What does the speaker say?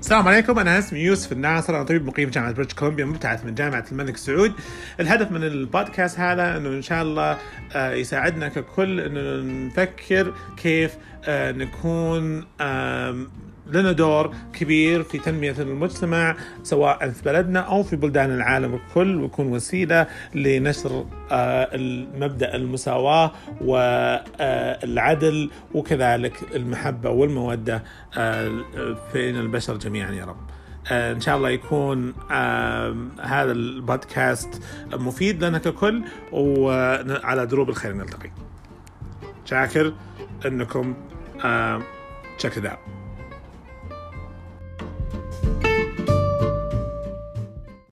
السلام عليكم أنا اسمي يوسف الناصر أنا طبيب مقيم جامعة بريتش كولومبيا مبتعث من جامعة الملك سعود. الهدف من البودكاست هذا إنه إن شاء الله آه، يساعدنا ككل إنه نفكر كيف آه، نكون لنا دور كبير في تنمية المجتمع سواء في بلدنا أو في بلدان العالم الكل ويكون وسيلة لنشر آه، المبدأ المساواة والعدل وكذلك المحبة والمودة آه، بين البشر جميعا يا رب. آه، إن شاء الله يكون هذا البودكاست مفيد لنا ككل وعلى دروب الخير نلتقي. شاكر إنكم check it